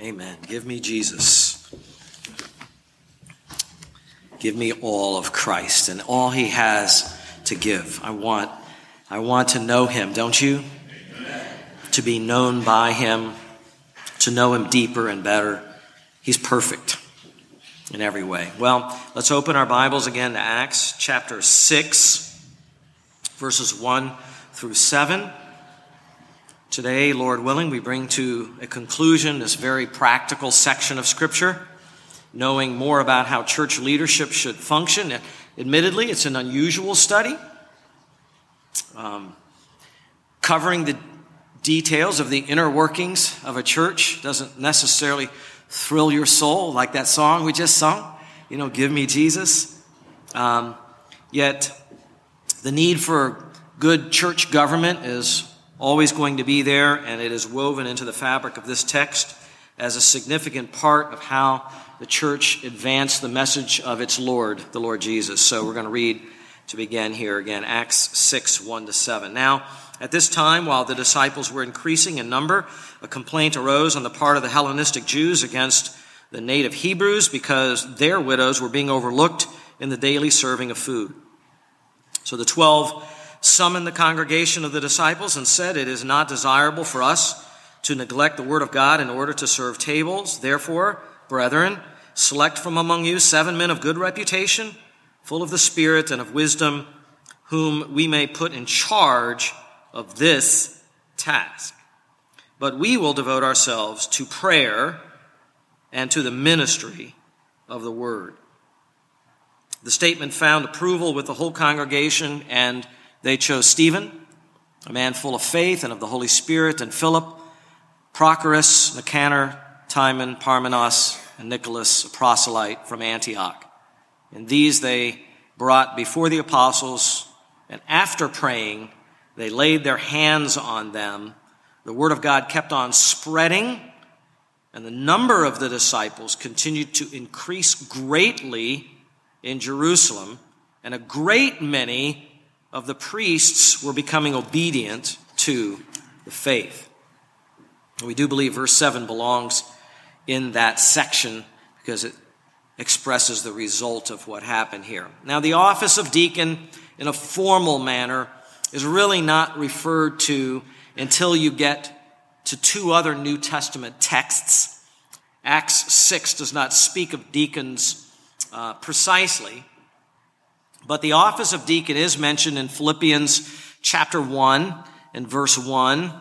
Amen. Give me Jesus. Give me all of Christ and all he has to give. I want, I want to know him, don't you? Amen. To be known by him, to know him deeper and better. He's perfect in every way. Well, let's open our Bibles again to Acts chapter 6, verses 1 through 7. Today, Lord willing, we bring to a conclusion this very practical section of Scripture, knowing more about how church leadership should function. Admittedly, it's an unusual study, um, covering the details of the inner workings of a church doesn't necessarily thrill your soul like that song we just sung. You know, give me Jesus. Um, yet, the need for good church government is always going to be there, and it is woven into the fabric of this text as a significant part of how the church advanced the message of its Lord, the Lord Jesus. So we're going to read to begin here again, Acts 6, 1 to 7. Now, at this time, while the disciples were increasing in number, a complaint arose on the part of the Hellenistic Jews against the native Hebrews because their widows were being overlooked in the daily serving of food. So the twelve summoned the congregation of the disciples and said, It is not desirable for us to neglect the word of God in order to serve tables. Therefore, brethren, select from among you seven men of good reputation, full of the Spirit and of wisdom, whom we may put in charge of this task. But we will devote ourselves to prayer and to the ministry of the word. The statement found approval with the whole congregation and they chose Stephen, a man full of faith and of the Holy Spirit, and Philip, Prochorus, Nicanor, Timon, Parmenas, and Nicholas, a proselyte from Antioch. And these they brought before the apostles, and after praying, they laid their hands on them. The word of God kept on spreading, and the number of the disciples continued to increase greatly in Jerusalem, and a great many of the priests were becoming obedient to the faith. We do believe verse 7 belongs in that section because it expresses the result of what happened here. Now, the office of deacon in a formal manner is really not referred to until you get to two other New Testament texts. Acts 6 does not speak of deacons uh, precisely, but the office of deacon is mentioned in Philippians chapter 1 and verse 1.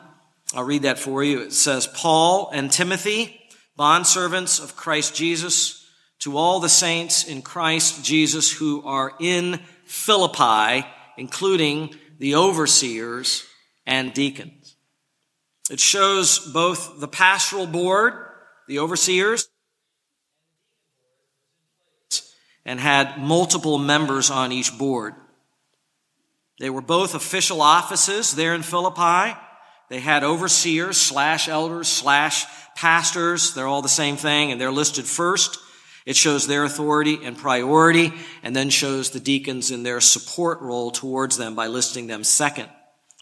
I'll read that for you. It says, Paul and Timothy, bondservants of Christ Jesus, to all the saints in Christ Jesus who are in Philippi, including the overseers and deacons. It shows both the pastoral board, the overseers, and had multiple members on each board. They were both official offices there in Philippi. They had overseers slash elders slash pastors. They're all the same thing and they're listed first. It shows their authority and priority and then shows the deacons in their support role towards them by listing them second.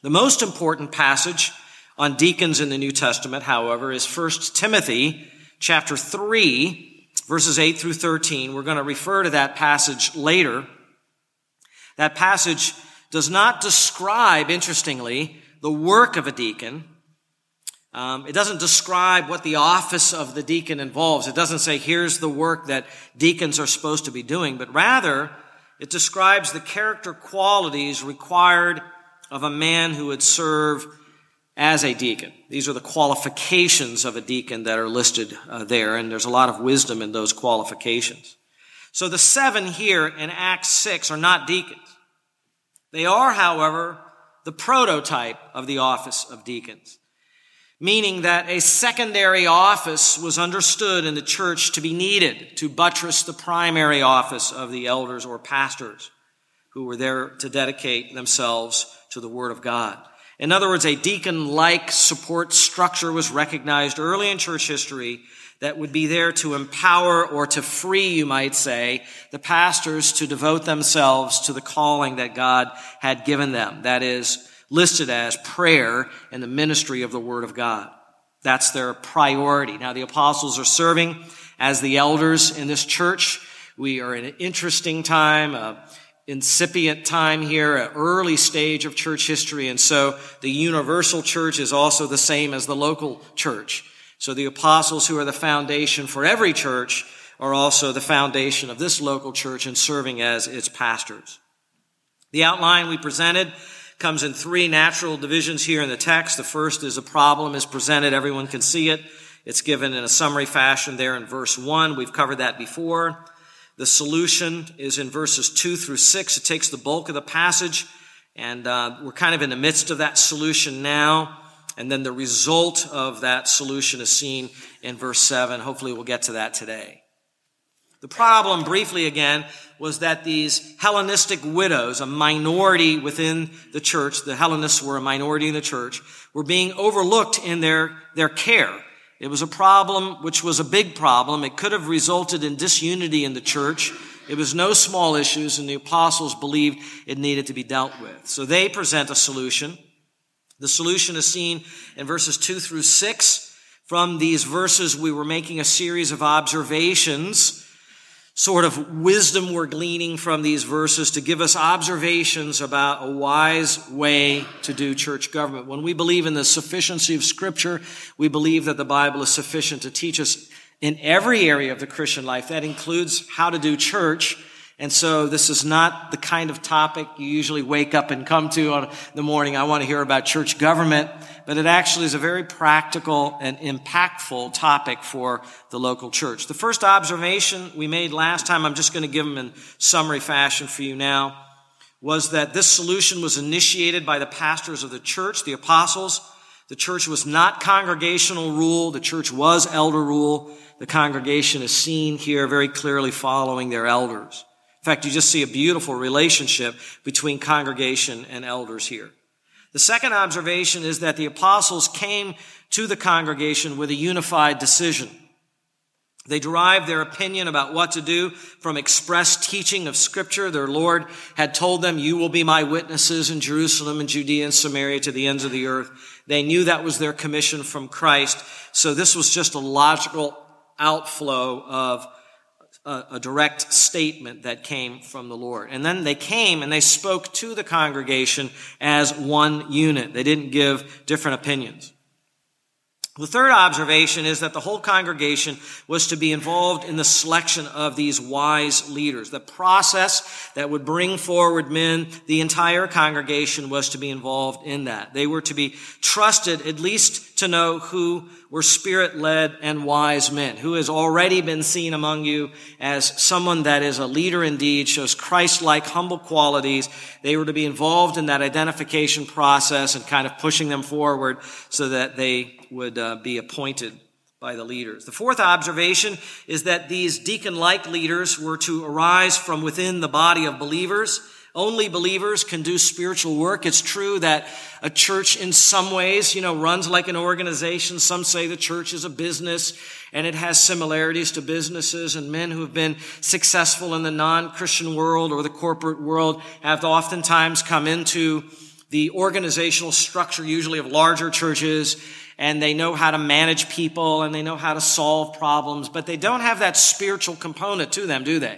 The most important passage on deacons in the New Testament, however, is 1 Timothy chapter 3 verses 8 through 13. We're going to refer to that passage later. That passage does not describe, interestingly, the work of a deacon. Um, it doesn't describe what the office of the deacon involves. It doesn't say, here's the work that deacons are supposed to be doing, but rather, it describes the character qualities required of a man who would serve as a deacon. These are the qualifications of a deacon that are listed uh, there, and there's a lot of wisdom in those qualifications. So the seven here in Acts 6 are not deacons. They are, however, the prototype of the office of deacons, meaning that a secondary office was understood in the church to be needed to buttress the primary office of the elders or pastors who were there to dedicate themselves to the Word of God. In other words, a deacon-like support structure was recognized early in church history that would be there to empower or to free, you might say, the pastors to devote themselves to the calling that God had given them. That is listed as prayer and the ministry of the Word of God. That's their priority. Now, the apostles are serving as the elders in this church. We are in an interesting time, a incipient time here, an early stage of church history. And so the universal church is also the same as the local church. So the apostles who are the foundation for every church are also the foundation of this local church and serving as its pastors. The outline we presented comes in three natural divisions here in the text. The first is a problem is presented. Everyone can see it. It's given in a summary fashion there in verse one. We've covered that before. The solution is in verses two through six. It takes the bulk of the passage and uh, we're kind of in the midst of that solution now. And then the result of that solution is seen in verse seven. Hopefully we'll get to that today. The problem, briefly again, was that these Hellenistic widows, a minority within the church, the Hellenists were a minority in the church, were being overlooked in their, their care. It was a problem which was a big problem. It could have resulted in disunity in the church. It was no small issues, and the apostles believed it needed to be dealt with. So they present a solution. The solution is seen in verses 2 through 6. From these verses, we were making a series of observations sort of wisdom we're gleaning from these verses to give us observations about a wise way to do church government. When we believe in the sufficiency of scripture, we believe that the Bible is sufficient to teach us in every area of the Christian life. That includes how to do church and so this is not the kind of topic you usually wake up and come to on the morning. I want to hear about church government, but it actually is a very practical and impactful topic for the local church. The first observation we made last time, I'm just going to give them in summary fashion for you now, was that this solution was initiated by the pastors of the church, the apostles. The church was not congregational rule. The church was elder rule. The congregation is seen here very clearly following their elders. In fact, you just see a beautiful relationship between congregation and elders here. The second observation is that the apostles came to the congregation with a unified decision. They derived their opinion about what to do from express teaching of scripture. Their Lord had told them, you will be my witnesses in Jerusalem and Judea and Samaria to the ends of the earth. They knew that was their commission from Christ. So this was just a logical outflow of a, a, direct statement that came from the Lord. And then they came and they spoke to the congregation as one unit. They didn't give different opinions. The third observation is that the whole congregation was to be involved in the selection of these wise leaders. The process that would bring forward men, the entire congregation was to be involved in that. They were to be trusted at least to know who were spirit led and wise men, who has already been seen among you as someone that is a leader indeed, shows Christ like humble qualities. They were to be involved in that identification process and kind of pushing them forward so that they would uh, be appointed by the leaders. The fourth observation is that these deacon like leaders were to arise from within the body of believers. Only believers can do spiritual work. It's true that a church in some ways, you know, runs like an organization. Some say the church is a business and it has similarities to businesses and men who have been successful in the non-Christian world or the corporate world have oftentimes come into the organizational structure, usually of larger churches, and they know how to manage people and they know how to solve problems, but they don't have that spiritual component to them, do they?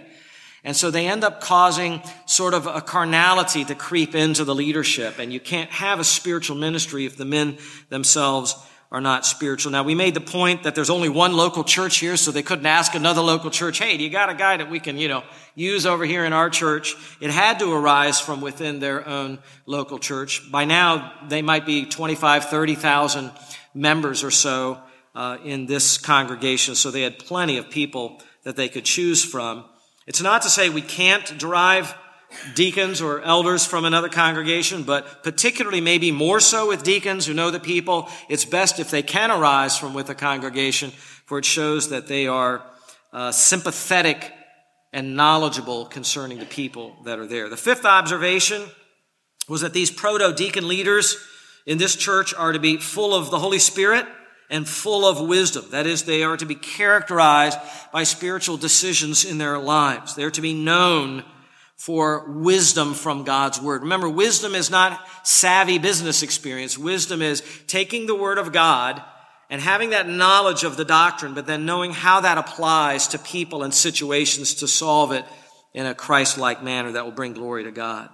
And so they end up causing sort of a carnality to creep into the leadership. And you can't have a spiritual ministry if the men themselves are not spiritual. Now, we made the point that there's only one local church here, so they couldn't ask another local church, hey, do you got a guy that we can, you know, use over here in our church? It had to arise from within their own local church. By now, they might be 25, 30,000 members or so uh, in this congregation, so they had plenty of people that they could choose from. It's not to say we can't derive deacons or elders from another congregation, but particularly maybe more so with deacons who know the people, it's best if they can arise from with a congregation, for it shows that they are uh, sympathetic and knowledgeable concerning the people that are there. The fifth observation was that these proto deacon leaders in this church are to be full of the Holy Spirit and full of wisdom. That is, they are to be characterized by spiritual decisions in their lives. They're to be known for wisdom from God's word. Remember, wisdom is not savvy business experience. Wisdom is taking the word of God and having that knowledge of the doctrine, but then knowing how that applies to people and situations to solve it in a Christ-like manner that will bring glory to God.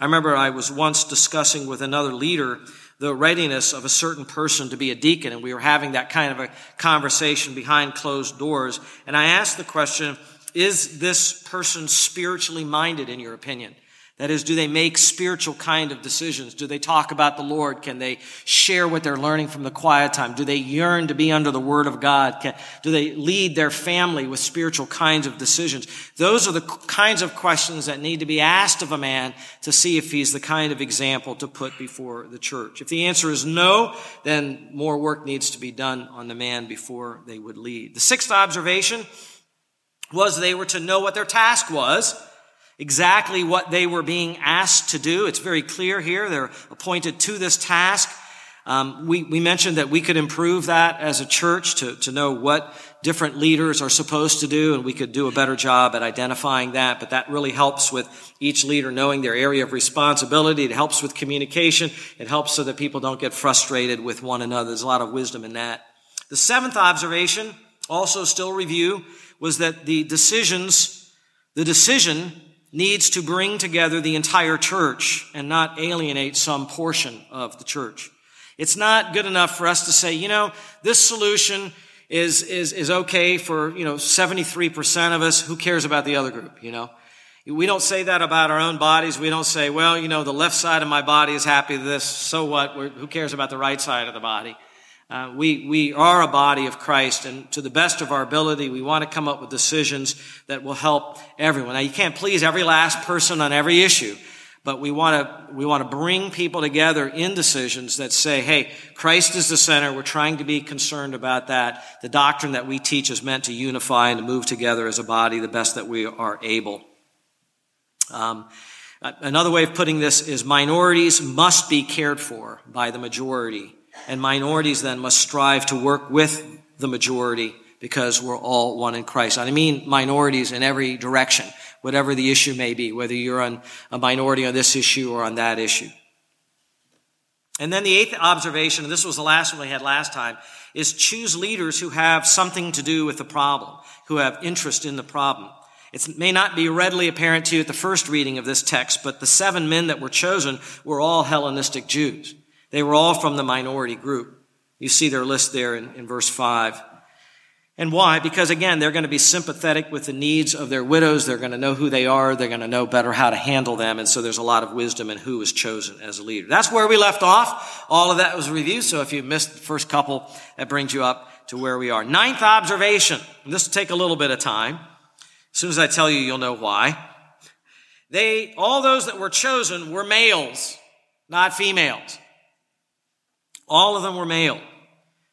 I remember I was once discussing with another leader the readiness of a certain person to be a deacon, and we were having that kind of a conversation behind closed doors. And I asked the question, is this person spiritually minded in your opinion? That is, do they make spiritual kind of decisions? Do they talk about the Lord? Can they share what they're learning from the quiet time? Do they yearn to be under the Word of God? Can, do they lead their family with spiritual kinds of decisions? Those are the kinds of questions that need to be asked of a man to see if he's the kind of example to put before the church. If the answer is no, then more work needs to be done on the man before they would lead. The sixth observation was they were to know what their task was exactly what they were being asked to do. It's very clear here. They're appointed to this task. Um, we, we mentioned that we could improve that as a church to, to know what different leaders are supposed to do, and we could do a better job at identifying that. But that really helps with each leader knowing their area of responsibility. It helps with communication. It helps so that people don't get frustrated with one another. There's a lot of wisdom in that. The seventh observation, also still review, was that the decisions, the decision needs to bring together the entire church and not alienate some portion of the church. It's not good enough for us to say, you know, this solution is, is, is okay for, you know, 73% of us. Who cares about the other group, you know? We don't say that about our own bodies. We don't say, well, you know, the left side of my body is happy with this. So what? We're, who cares about the right side of the body? Uh, we, we are a body of Christ, and to the best of our ability, we want to come up with decisions that will help everyone. Now, you can't please every last person on every issue, but we want to, we want to bring people together in decisions that say, hey, Christ is the center. We're trying to be concerned about that. The doctrine that we teach is meant to unify and to move together as a body the best that we are able. Um, another way of putting this is minorities must be cared for by the majority and minorities then must strive to work with the majority because we're all one in Christ. I mean minorities in every direction, whatever the issue may be, whether you're on a minority on this issue or on that issue. And then the eighth observation, and this was the last one we had last time, is choose leaders who have something to do with the problem, who have interest in the problem. It may not be readily apparent to you at the first reading of this text, but the seven men that were chosen were all Hellenistic Jews. They were all from the minority group. You see their list there in, in verse 5. And why? Because again, they're going to be sympathetic with the needs of their widows. They're going to know who they are. They're going to know better how to handle them. And so there's a lot of wisdom in who was chosen as a leader. That's where we left off. All of that was reviewed. So if you missed the first couple, that brings you up to where we are. Ninth observation. This will take a little bit of time. As soon as I tell you, you'll know why. They, all those that were chosen were males, not females. All of them were male.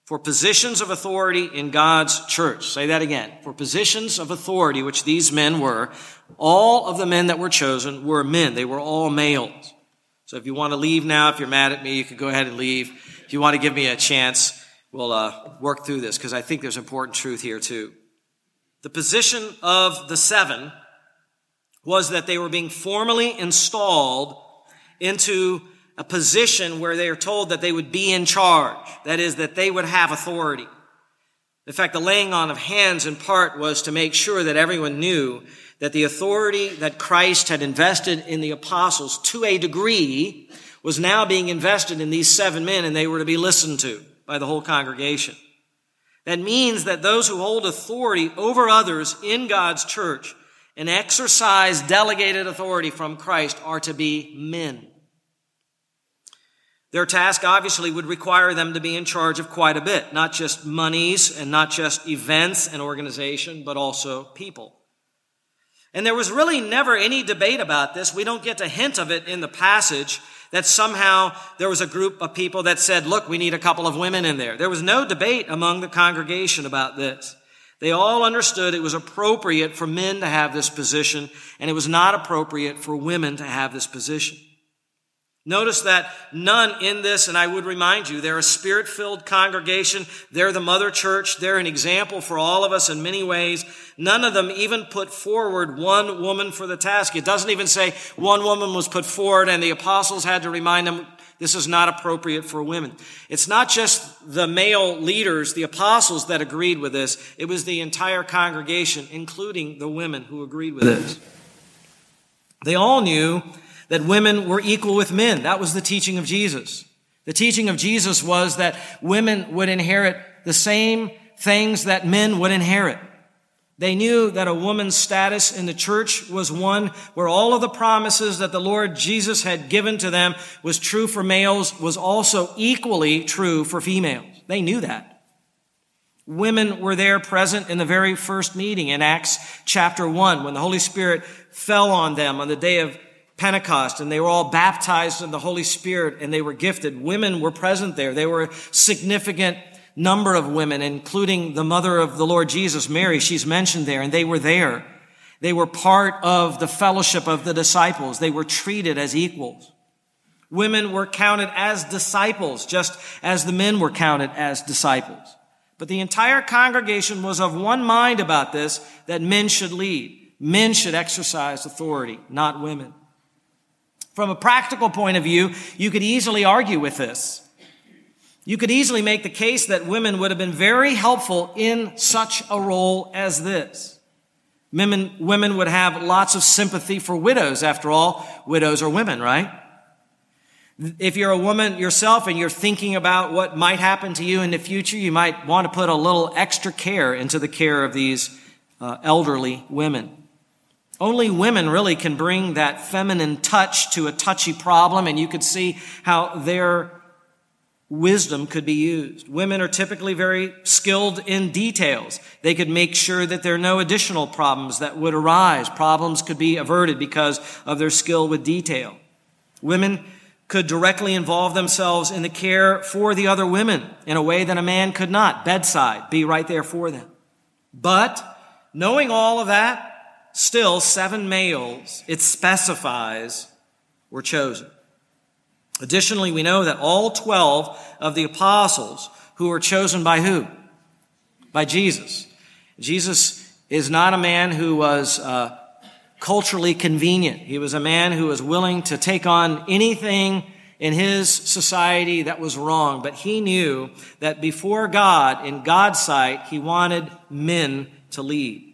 For positions of authority in God's church. Say that again. For positions of authority, which these men were, all of the men that were chosen were men. They were all males. So if you want to leave now, if you're mad at me, you can go ahead and leave. If you want to give me a chance, we'll uh, work through this because I think there's important truth here too. The position of the seven was that they were being formally installed into a position where they are told that they would be in charge. That is, that they would have authority. In fact, the laying on of hands in part was to make sure that everyone knew that the authority that Christ had invested in the apostles to a degree was now being invested in these seven men and they were to be listened to by the whole congregation. That means that those who hold authority over others in God's church and exercise delegated authority from Christ are to be men. Their task obviously would require them to be in charge of quite a bit, not just monies and not just events and organization, but also people. And there was really never any debate about this. We don't get a hint of it in the passage that somehow there was a group of people that said, look, we need a couple of women in there. There was no debate among the congregation about this. They all understood it was appropriate for men to have this position and it was not appropriate for women to have this position. Notice that none in this, and I would remind you, they're a spirit filled congregation. They're the mother church. They're an example for all of us in many ways. None of them even put forward one woman for the task. It doesn't even say one woman was put forward and the apostles had to remind them This is not appropriate for women. It's not just the male leaders, the apostles, that agreed with this. It was the entire congregation, including the women, who agreed with this. They all knew that women were equal with men. That was the teaching of Jesus. The teaching of Jesus was that women would inherit the same things that men would inherit. They knew that a woman's status in the church was one where all of the promises that the Lord Jesus had given to them was true for males, was also equally true for females. They knew that. Women were there present in the very first meeting in Acts chapter 1 when the Holy Spirit fell on them on the day of Pentecost and they were all baptized in the Holy Spirit and they were gifted. Women were present there. They were a significant number of women, including the mother of the Lord Jesus, Mary. She's mentioned there, and they were there. They were part of the fellowship of the disciples. They were treated as equals. Women were counted as disciples, just as the men were counted as disciples. But the entire congregation was of one mind about this, that men should lead. Men should exercise authority, not women. From a practical point of view, you could easily argue with this. You could easily make the case that women would have been very helpful in such a role as this. Women, women would have lots of sympathy for widows. After all, widows are women, right? If you're a woman yourself and you're thinking about what might happen to you in the future, you might want to put a little extra care into the care of these uh, elderly women. Only women really can bring that feminine touch to a touchy problem, and you could see how their wisdom could be used. Women are typically very skilled in details. They could make sure that there are no additional problems that would arise. Problems could be averted because of their skill with detail. Women could directly involve themselves in the care for the other women in a way that a man could not. Bedside, be right there for them. But knowing all of that, still seven males, it specifies, were chosen. Additionally, we know that all 12 of the apostles who were chosen by who? By Jesus. Jesus is not a man who was uh, culturally convenient. He was a man who was willing to take on anything in his society that was wrong, but he knew that before God, in God's sight, he wanted men to lead.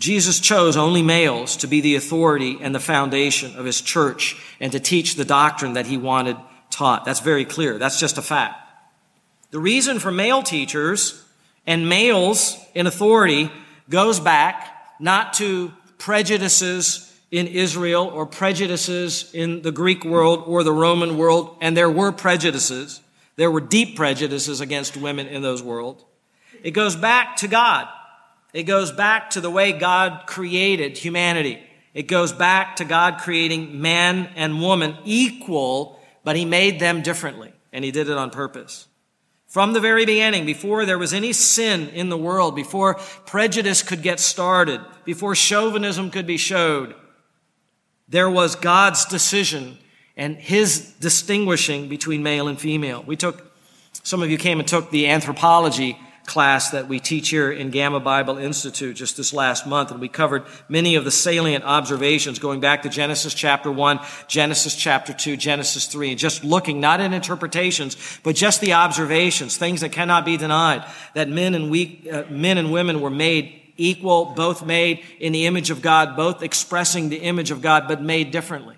Jesus chose only males to be the authority and the foundation of his church and to teach the doctrine that he wanted taught. That's very clear. That's just a fact. The reason for male teachers and males in authority goes back not to prejudices in Israel or prejudices in the Greek world or the Roman world, and there were prejudices. There were deep prejudices against women in those worlds. It goes back to God. It goes back to the way God created humanity. It goes back to God creating man and woman equal, but he made them differently, and he did it on purpose. From the very beginning, before there was any sin in the world, before prejudice could get started, before chauvinism could be showed, there was God's decision and his distinguishing between male and female. We took, some of you came and took the anthropology class that we teach here in Gamma Bible Institute just this last month, and we covered many of the salient observations going back to Genesis chapter 1, Genesis chapter 2, Genesis 3, and just looking not at interpretations, but just the observations, things that cannot be denied, that men and, we, uh, men and women were made equal, both made in the image of God, both expressing the image of God, but made differently.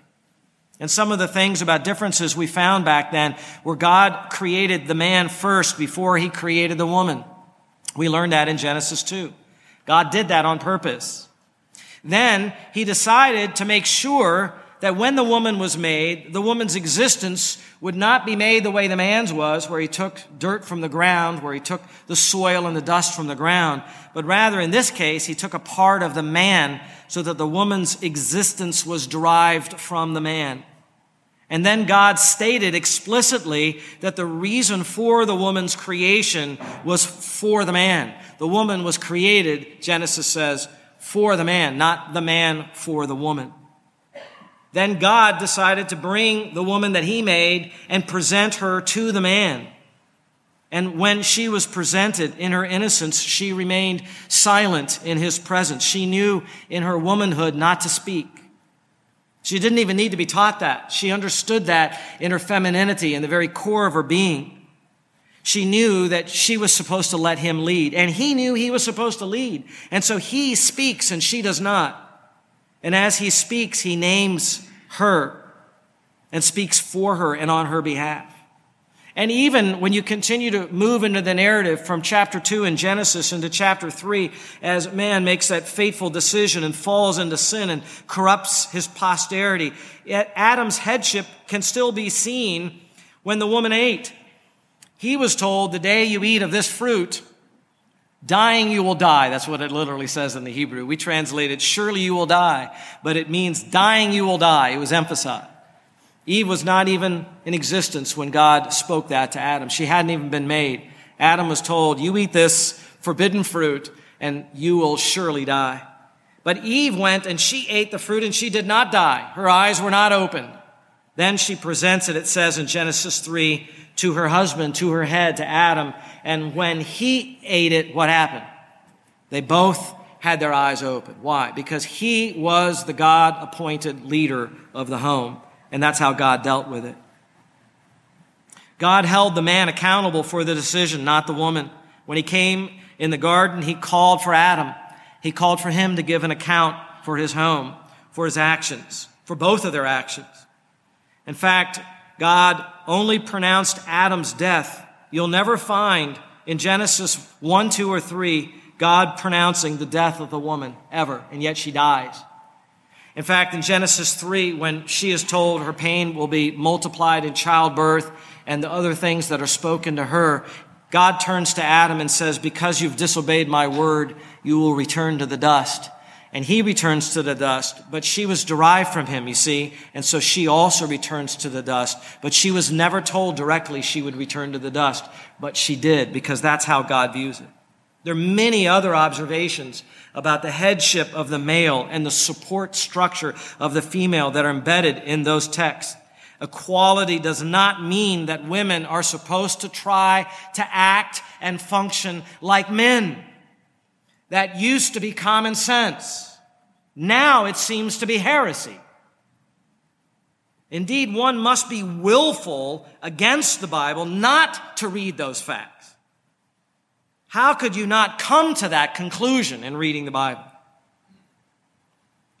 And some of the things about differences we found back then were God created the man first before he created the woman. We learned that in Genesis 2. God did that on purpose. Then he decided to make sure that when the woman was made, the woman's existence would not be made the way the man's was, where he took dirt from the ground, where he took the soil and the dust from the ground, but rather in this case, he took a part of the man so that the woman's existence was derived from the man. And then God stated explicitly that the reason for the woman's creation was for the man. The woman was created, Genesis says, for the man, not the man for the woman. Then God decided to bring the woman that he made and present her to the man. And when she was presented in her innocence, she remained silent in his presence. She knew in her womanhood not to speak. She didn't even need to be taught that. She understood that in her femininity, in the very core of her being. She knew that she was supposed to let him lead, and he knew he was supposed to lead. And so he speaks and she does not. And as he speaks, he names her and speaks for her and on her behalf. And even when you continue to move into the narrative from chapter 2 in Genesis into chapter 3, as man makes that fateful decision and falls into sin and corrupts his posterity, yet Adam's headship can still be seen when the woman ate. He was told, the day you eat of this fruit, dying you will die. That's what it literally says in the Hebrew. We translate it, surely you will die, but it means dying you will die. It was emphasized. Eve was not even in existence when God spoke that to Adam. She hadn't even been made. Adam was told, You eat this forbidden fruit, and you will surely die. But Eve went and she ate the fruit, and she did not die. Her eyes were not opened. Then she presents it, it says in Genesis 3, to her husband, to her head, to Adam. And when he ate it, what happened? They both had their eyes open. Why? Because he was the God appointed leader of the home. And that's how God dealt with it. God held the man accountable for the decision, not the woman. When he came in the garden, he called for Adam. He called for him to give an account for his home, for his actions, for both of their actions. In fact, God only pronounced Adam's death. You'll never find in Genesis 1, 2, or 3 God pronouncing the death of the woman ever, and yet she dies. In fact, in Genesis 3, when she is told her pain will be multiplied in childbirth and the other things that are spoken to her, God turns to Adam and says, Because you've disobeyed my word, you will return to the dust. And he returns to the dust, but she was derived from him, you see, and so she also returns to the dust. But she was never told directly she would return to the dust, but she did, because that's how God views it. There are many other observations about the headship of the male and the support structure of the female that are embedded in those texts. Equality does not mean that women are supposed to try to act and function like men. That used to be common sense. Now it seems to be heresy. Indeed, one must be willful against the Bible not to read those facts. How could you not come to that conclusion in reading the Bible?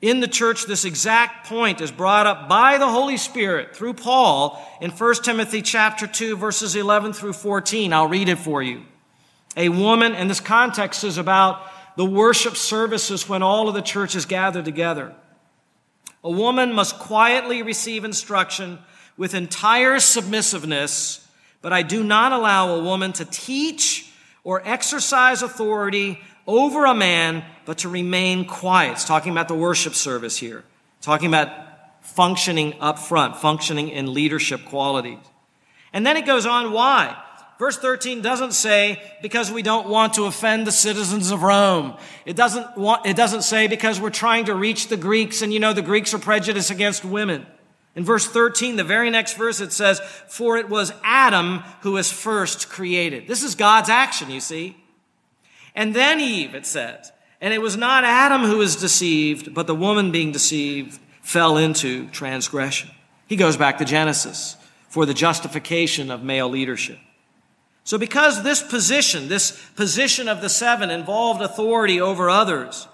In the church, this exact point is brought up by the Holy Spirit through Paul in 1 Timothy chapter 2 verses 11 through 14. I'll read it for you. A woman, and this context is about the worship services when all of the church is gathered together. A woman must quietly receive instruction with entire submissiveness, but I do not allow a woman to teach or exercise authority over a man, but to remain quiet. It's talking about the worship service here. Talking about functioning up front, functioning in leadership qualities. And then it goes on why? Verse 13 doesn't say because we don't want to offend the citizens of Rome. It doesn't want, it doesn't say because we're trying to reach the Greeks and you know the Greeks are prejudiced against women. In verse 13, the very next verse, it says, For it was Adam who was first created. This is God's action, you see. And then Eve, it says. And it was not Adam who was deceived, but the woman being deceived fell into transgression. He goes back to Genesis for the justification of male leadership. So because this position, this position of the seven involved authority over others,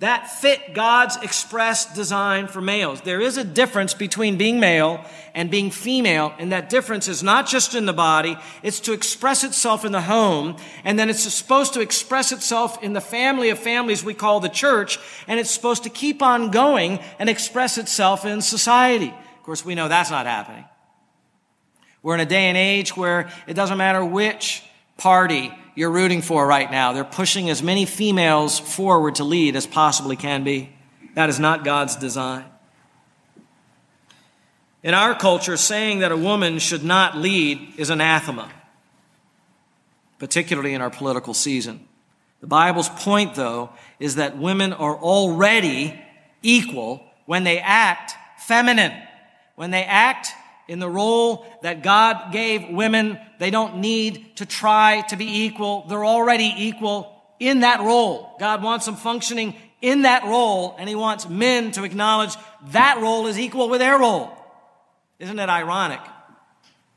that fit God's express design for males. There is a difference between being male and being female, and that difference is not just in the body, it's to express itself in the home, and then it's supposed to express itself in the family of families we call the church, and it's supposed to keep on going and express itself in society. Of course, we know that's not happening. We're in a day and age where it doesn't matter which party you're rooting for right now. They're pushing as many females forward to lead as possibly can be. That is not God's design. In our culture, saying that a woman should not lead is anathema, particularly in our political season. The Bible's point, though, is that women are already equal when they act feminine, when they act in the role that God gave women. They don't need to try to be equal. They're already equal in that role. God wants them functioning in that role, and he wants men to acknowledge that role is equal with their role. Isn't it ironic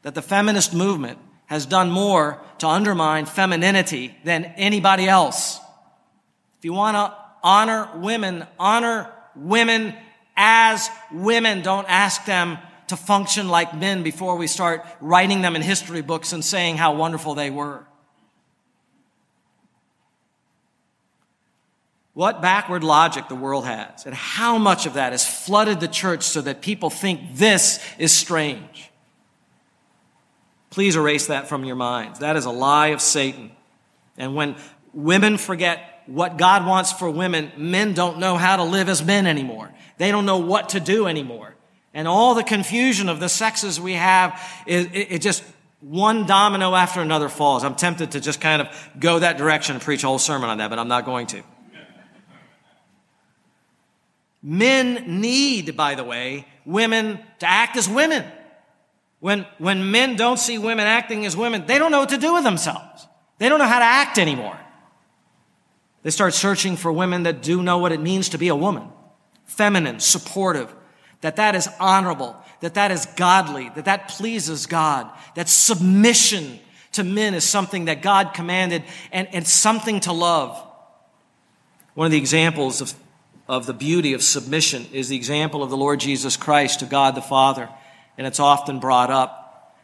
that the feminist movement has done more to undermine femininity than anybody else? If you want to honor women, honor women as women. Don't ask them to function like men before we start writing them in history books and saying how wonderful they were. What backward logic the world has, and how much of that has flooded the church so that people think this is strange. Please erase that from your minds. That is a lie of Satan. And when women forget what God wants for women, men don't know how to live as men anymore. They don't know what to do anymore. And all the confusion of the sexes we have, it, it, it just one domino after another falls. I'm tempted to just kind of go that direction and preach a whole sermon on that, but I'm not going to. Men need, by the way, women to act as women. When, when men don't see women acting as women, they don't know what to do with themselves. They don't know how to act anymore. They start searching for women that do know what it means to be a woman. Feminine, supportive, that that is honorable, that that is godly, that that pleases God, that submission to men is something that God commanded and, and something to love. One of the examples of, of the beauty of submission is the example of the Lord Jesus Christ to God the Father. And it's often brought up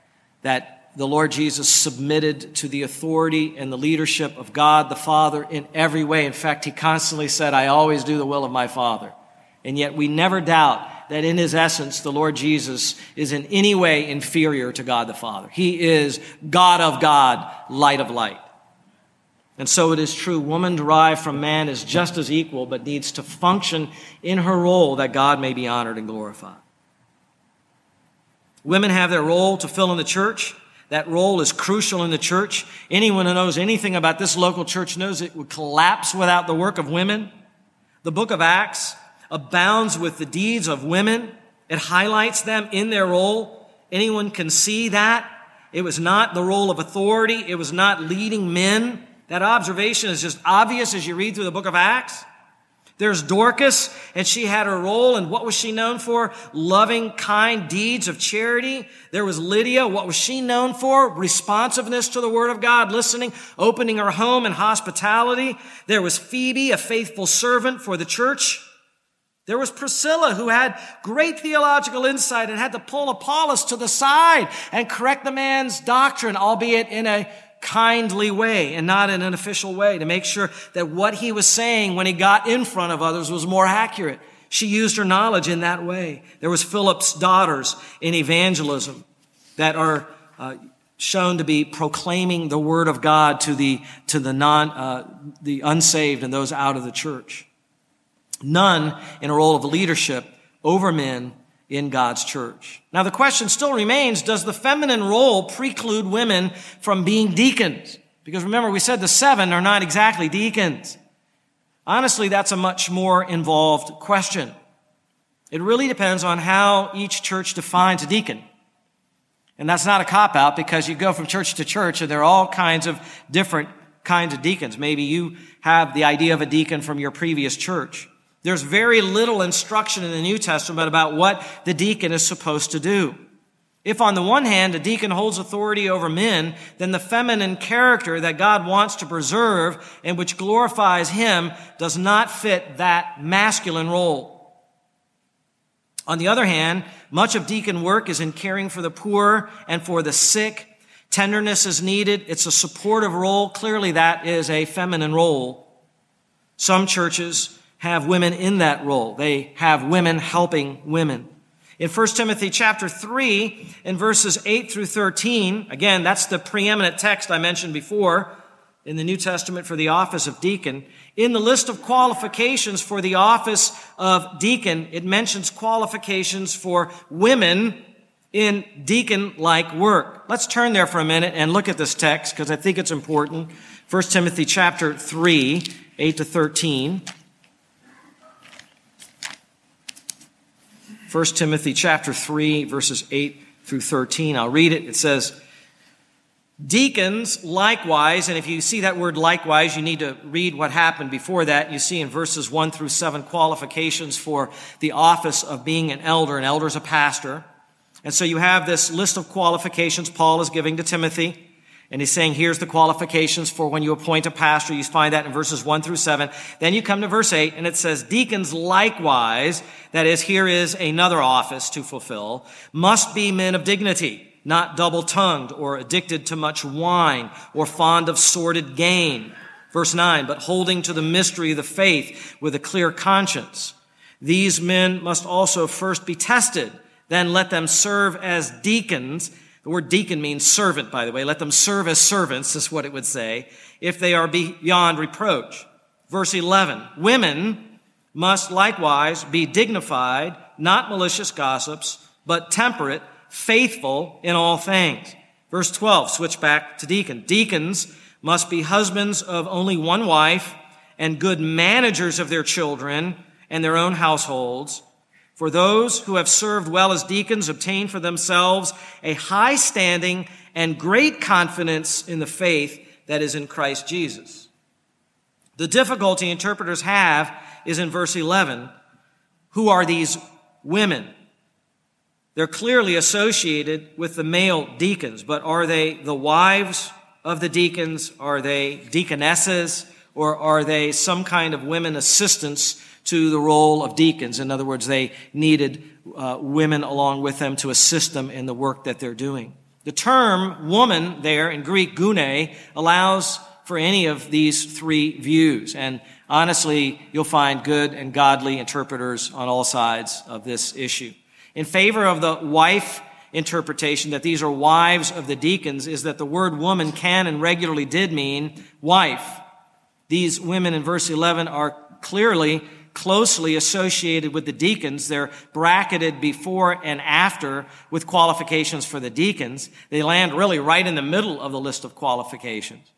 that the Lord Jesus submitted to the authority and the leadership of God the Father in every way. In fact, he constantly said, I always do the will of my Father. And yet we never doubt that in his essence, the Lord Jesus is in any way inferior to God the Father. He is God of God, light of light. And so it is true, woman derived from man is just as equal, but needs to function in her role that God may be honored and glorified. Women have their role to fill in the church. That role is crucial in the church. Anyone who knows anything about this local church knows it would collapse without the work of women. The book of Acts abounds with the deeds of women. It highlights them in their role. Anyone can see that. It was not the role of authority. It was not leading men. That observation is just obvious as you read through the book of Acts. There's Dorcas, and she had her role, and what was she known for? Loving, kind deeds of charity. There was Lydia. What was she known for? Responsiveness to the Word of God, listening, opening her home and hospitality. There was Phoebe, a faithful servant for the church. There was Priscilla, who had great theological insight and had to pull Apollos to the side and correct the man's doctrine, albeit in a kindly way and not in an official way to make sure that what he was saying when he got in front of others was more accurate. She used her knowledge in that way. There was Philip's daughters in evangelism that are uh, shown to be proclaiming the word of God to the to the non uh, the unsaved and those out of the church. None in a role of leadership over men in God's church. Now the question still remains, does the feminine role preclude women from being deacons? Because remember, we said the seven are not exactly deacons. Honestly, that's a much more involved question. It really depends on how each church defines a deacon. And that's not a cop out because you go from church to church and there are all kinds of different kinds of deacons. Maybe you have the idea of a deacon from your previous church. There's very little instruction in the New Testament about what the deacon is supposed to do. If on the one hand a deacon holds authority over men, then the feminine character that God wants to preserve and which glorifies Him does not fit that masculine role. On the other hand, much of deacon work is in caring for the poor and for the sick. Tenderness is needed. It's a supportive role. Clearly that is a feminine role. Some churches have women in that role. They have women helping women. In 1 Timothy chapter 3, in verses 8 through 13, again, that's the preeminent text I mentioned before in the New Testament for the office of deacon. In the list of qualifications for the office of deacon, it mentions qualifications for women in deacon-like work. Let's turn there for a minute and look at this text because I think it's important. 1 Timothy chapter 3, 8 to 13. 1 Timothy chapter 3 verses 8 through 13. I'll read it. It says, Deacons, likewise, and if you see that word likewise, you need to read what happened before that. You see in verses 1 through 7 qualifications for the office of being an elder. An elder is a pastor. And so you have this list of qualifications Paul is giving to Timothy. And he's saying, here's the qualifications for when you appoint a pastor. You find that in verses 1 through 7. Then you come to verse 8, and it says, Deacons likewise, that is, here is another office to fulfill, must be men of dignity not double tongued or addicted to much wine or fond of sordid gain. Verse 9, but holding to the mystery of the faith with a clear conscience. These men must also first be tested, then let them serve as deacons. The word deacon means servant, by the way. Let them serve as servants, is what it would say, if they are beyond reproach. Verse 11, women must likewise be dignified, not malicious gossips, but temperate, faithful in all things. Verse 12, switch back to deacon. Deacons must be husbands of only one wife and good managers of their children and their own households. For those who have served well as deacons obtain for themselves a high standing and great confidence in the faith that is in Christ Jesus. The difficulty interpreters have is in verse 11. Who are these women? They're clearly associated with the male deacons, but are they the wives of the deacons? Are they deaconesses? Or are they some kind of women assistants to the role of deacons? In other words, they needed uh, women along with them to assist them in the work that they're doing. The term woman there in Greek, gune, allows for any of these three views. And honestly, you'll find good and godly interpreters on all sides of this issue in favor of the wife interpretation that these are wives of the deacons is that the word woman can and regularly did mean wife. These women in verse 11 are clearly closely associated with the deacons. They're bracketed before and after with qualifications for the deacons. They land really right in the middle of the list of qualifications.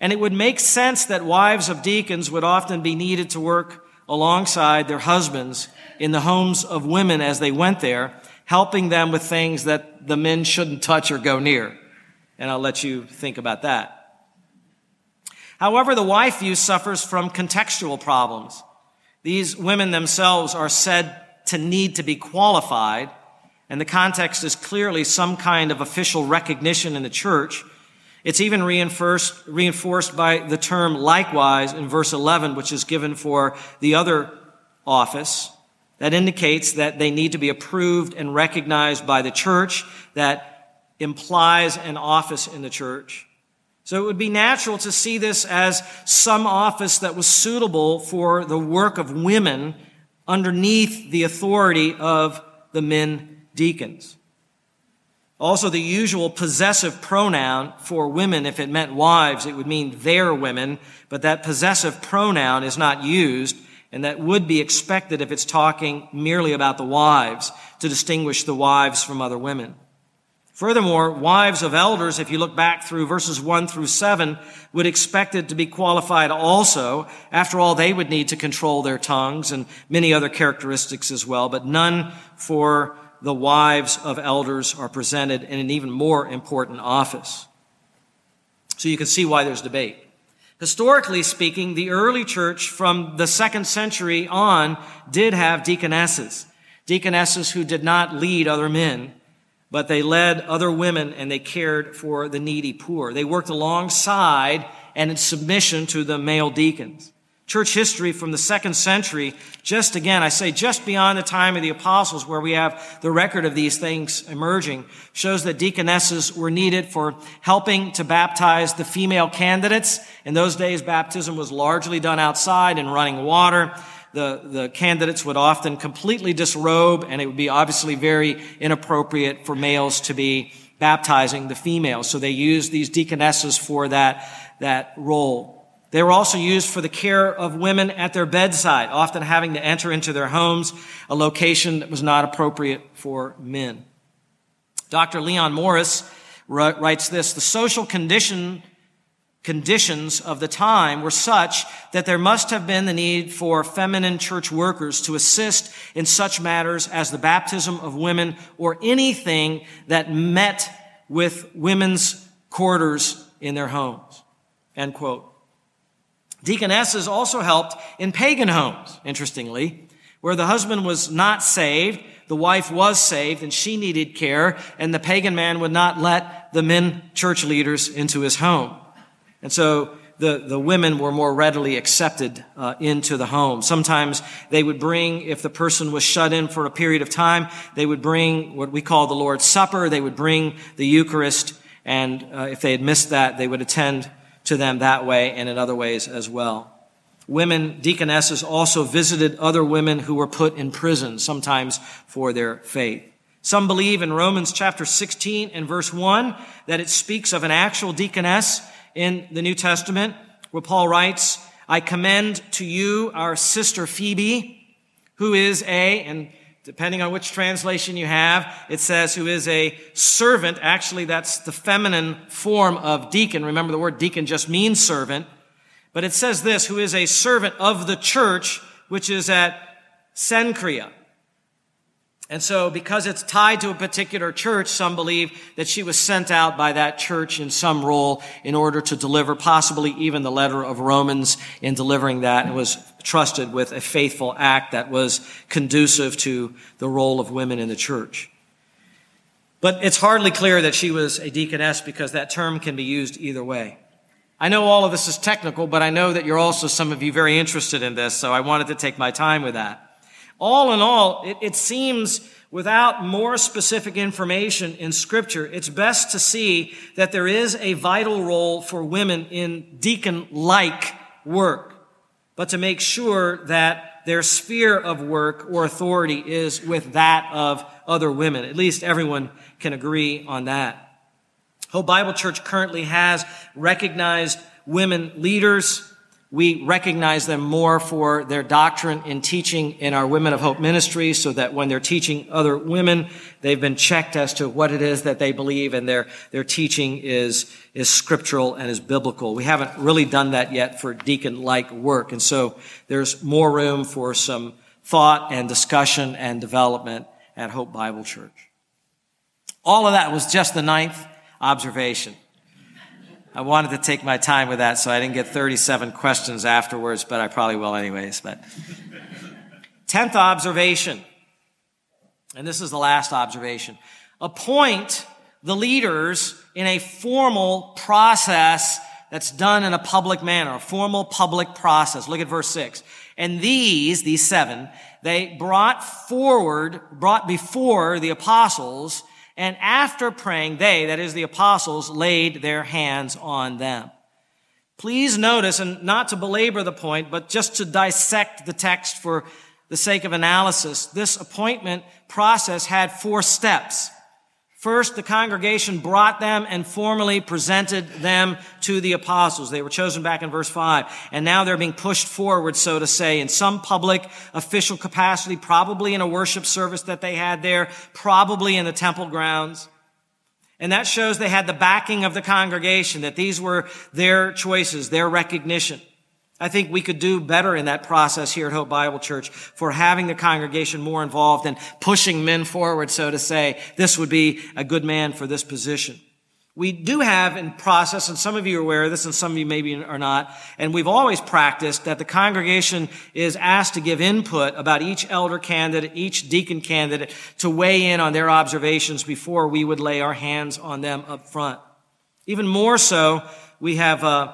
And it would make sense that wives of deacons would often be needed to work alongside their husbands in the homes of women as they went there, helping them with things that the men shouldn't touch or go near. And I'll let you think about that. However, the wife view suffers from contextual problems. These women themselves are said to need to be qualified, and the context is clearly some kind of official recognition in the church it's even reinforced, reinforced by the term likewise in verse 11, which is given for the other office. That indicates that they need to be approved and recognized by the church. That implies an office in the church. So it would be natural to see this as some office that was suitable for the work of women underneath the authority of the men deacons. Also, the usual possessive pronoun for women, if it meant wives, it would mean their women, but that possessive pronoun is not used, and that would be expected if it's talking merely about the wives, to distinguish the wives from other women. Furthermore, wives of elders, if you look back through verses 1 through 7, would expect it to be qualified also. After all, they would need to control their tongues and many other characteristics as well, but none for the wives of elders are presented in an even more important office. So you can see why there's debate. Historically speaking, the early church from the second century on did have deaconesses. Deaconesses who did not lead other men, but they led other women and they cared for the needy poor. They worked alongside and in submission to the male deacons. Church history from the second century, just again, I say just beyond the time of the apostles where we have the record of these things emerging, shows that deaconesses were needed for helping to baptize the female candidates. In those days, baptism was largely done outside in running water. The, the candidates would often completely disrobe and it would be obviously very inappropriate for males to be baptizing the females. So they used these deaconesses for that, that role. They were also used for the care of women at their bedside, often having to enter into their homes, a location that was not appropriate for men. Dr. Leon Morris writes this, the social condition, conditions of the time were such that there must have been the need for feminine church workers to assist in such matters as the baptism of women or anything that met with women's quarters in their homes. End quote. Deaconesses also helped in pagan homes, interestingly, where the husband was not saved, the wife was saved, and she needed care, and the pagan man would not let the men church leaders into his home. And so the, the women were more readily accepted uh, into the home. Sometimes they would bring, if the person was shut in for a period of time, they would bring what we call the Lord's Supper. They would bring the Eucharist, and uh, if they had missed that, they would attend to them that way and in other ways as well. Women deaconesses also visited other women who were put in prison, sometimes for their faith. Some believe in Romans chapter 16 and verse 1 that it speaks of an actual deaconess in the New Testament where Paul writes, I commend to you our sister Phoebe, who is a, and depending on which translation you have, it says who is a servant. Actually, that's the feminine form of deacon. Remember the word deacon just means servant. But it says this, who is a servant of the church, which is at Cenchrea. And so, because it's tied to a particular church, some believe that she was sent out by that church in some role in order to deliver possibly even the letter of Romans in delivering that and was trusted with a faithful act that was conducive to the role of women in the church. But it's hardly clear that she was a deaconess because that term can be used either way. I know all of this is technical, but I know that you're also some of you very interested in this, so I wanted to take my time with that. All in all, it, it seems without more specific information in scripture, it's best to see that there is a vital role for women in deacon-like work, but to make sure that their sphere of work or authority is with that of other women. At least everyone can agree on that. Hope Bible Church currently has recognized women leaders we recognize them more for their doctrine in teaching in our Women of Hope ministry so that when they're teaching other women, they've been checked as to what it is that they believe and their, their teaching is, is scriptural and is biblical. We haven't really done that yet for deacon-like work. And so there's more room for some thought and discussion and development at Hope Bible Church. All of that was just the ninth observation. I wanted to take my time with that so I didn't get 37 questions afterwards, but I probably will anyways. But tenth observation, and this is the last observation. Appoint the leaders in a formal process that's done in a public manner, a formal public process. Look at verse six. And these, these seven, they brought forward, brought before the apostles and after praying, they, that is the apostles, laid their hands on them. Please notice, and not to belabor the point, but just to dissect the text for the sake of analysis, this appointment process had four steps. First, the congregation brought them and formally presented them to the apostles. They were chosen back in verse 5. And now they're being pushed forward, so to say, in some public official capacity, probably in a worship service that they had there, probably in the temple grounds. And that shows they had the backing of the congregation, that these were their choices, their recognition. I think we could do better in that process here at Hope Bible Church for having the congregation more involved and pushing men forward, so to say, this would be a good man for this position. We do have in process, and some of you are aware of this and some of you maybe are not, and we've always practiced that the congregation is asked to give input about each elder candidate, each deacon candidate to weigh in on their observations before we would lay our hands on them up front. Even more so, we have, uh,